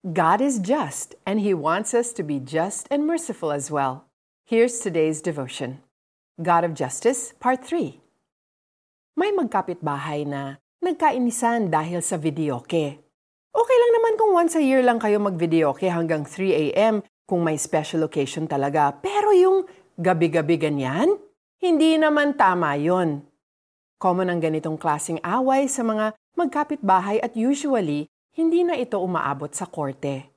God is just, and He wants us to be just and merciful as well. Here's today's devotion God of Justice, Part 3. May magkapitbahay na nagkainisan dahil sa videoke. Okay lang naman kung once a year lang kayo mag-videoke hanggang 3 a.m. kung may special occasion talaga. Pero yung gabi-gabi ganyan, hindi naman tama yon. Common ang ganitong klasing away sa mga magkapitbahay at usually hindi na ito umaabot sa korte.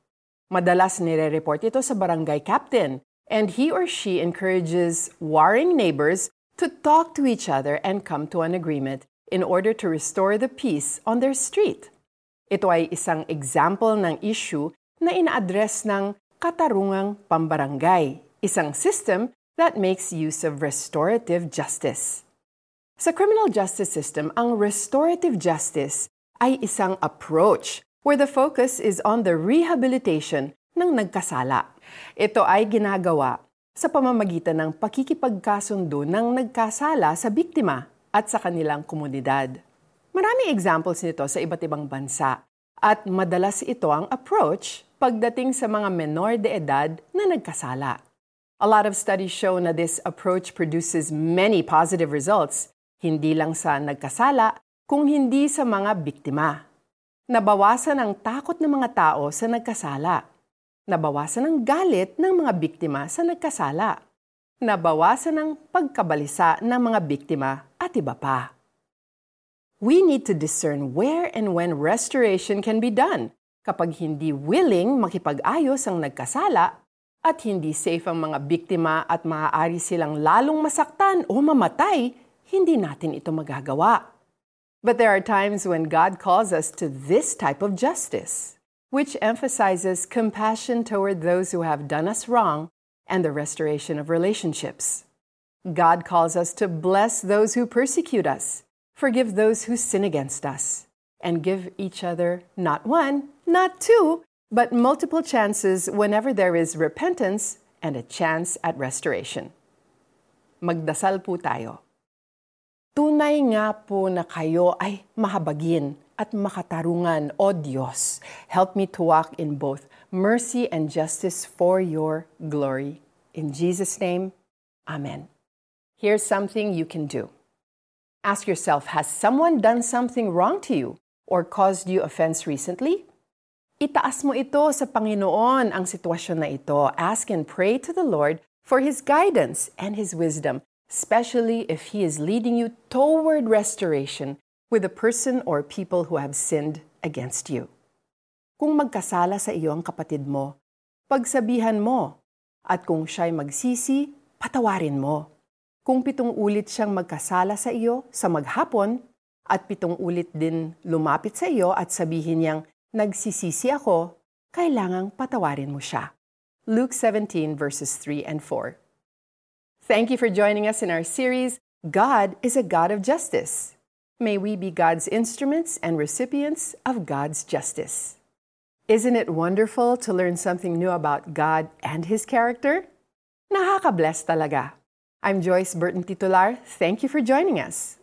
Madalas nire-report ito sa barangay captain and he or she encourages warring neighbors to talk to each other and come to an agreement in order to restore the peace on their street. Ito ay isang example ng issue na ina-address ng katarungang pambarangay, isang system that makes use of restorative justice. Sa criminal justice system, ang restorative justice ay isang approach where the focus is on the rehabilitation ng nagkasala. Ito ay ginagawa sa pamamagitan ng pakikipagkasundo ng nagkasala sa biktima at sa kanilang komunidad. Maraming examples nito sa iba't ibang bansa at madalas ito ang approach pagdating sa mga menor de edad na nagkasala. A lot of studies show na this approach produces many positive results, hindi lang sa nagkasala, kung hindi sa mga biktima. Nabawasan ang takot ng mga tao sa nagkasala. Nabawasan ang galit ng mga biktima sa nagkasala. Nabawasan ang pagkabalisa ng mga biktima at iba pa. We need to discern where and when restoration can be done kapag hindi willing makipag-ayos ang nagkasala at hindi safe ang mga biktima at maaari silang lalong masaktan o mamatay, hindi natin ito magagawa. But there are times when God calls us to this type of justice, which emphasizes compassion toward those who have done us wrong and the restoration of relationships. God calls us to bless those who persecute us, forgive those who sin against us, and give each other not one, not two, but multiple chances whenever there is repentance and a chance at restoration. Magdasal po tayo. Tunay nga po na kayo ay mahabagin at makatarungan, O Diyos. Help me to walk in both mercy and justice for your glory. In Jesus' name, Amen. Here's something you can do. Ask yourself, has someone done something wrong to you or caused you offense recently? Itaas mo ito sa Panginoon ang sitwasyon na ito. Ask and pray to the Lord for His guidance and His wisdom especially if He is leading you toward restoration with a person or people who have sinned against you. Kung magkasala sa iyo ang kapatid mo, pagsabihan mo, at kung siya'y magsisi, patawarin mo. Kung pitong ulit siyang magkasala sa iyo sa maghapon, at pitong ulit din lumapit sa iyo at sabihin niyang, nagsisisi ako, kailangang patawarin mo siya. Luke 17 verses 3 and 4. Thank you for joining us in our series, God is a God of Justice. May we be God's instruments and recipients of God's justice. Isn't it wonderful to learn something new about God and His character? Nakaka-bless talaga. I'm Joyce Burton Titular. Thank you for joining us.